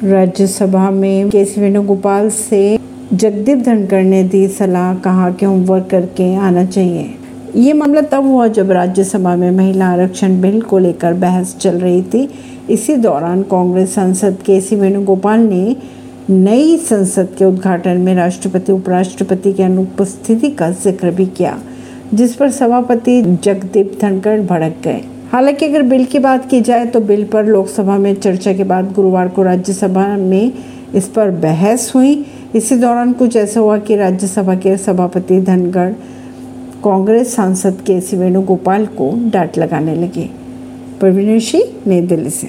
राज्यसभा में के सी वेणुगोपाल से जगदीप धनखड़ ने दी सलाह, कहा कि होमवर्क करके आना चाहिए। ये मामला तब हुआ जब राज्यसभा में महिला आरक्षण बिल को लेकर बहस चल रही थी। इसी दौरान कांग्रेस सांसद के सी वेणुगोपाल ने नई संसद के उद्घाटन में राष्ट्रपति, उपराष्ट्रपति की अनुपस्थिति का ज़िक्र भी किया, जिस पर सभापति जगदीप धनखड़ भड़क गए। हालाँकि अगर बिल की बात की जाए तो बिल पर लोकसभा में चर्चा के बाद गुरुवार को राज्यसभा में इस पर बहस हुई। इसी दौरान कुछ ऐसा हुआ कि राज्यसभा के सभापति धनगढ़ कांग्रेस सांसद के सी वेणुगोपाल को डांट लगाने लगे। परवीन सिंह नई दिल्ली से।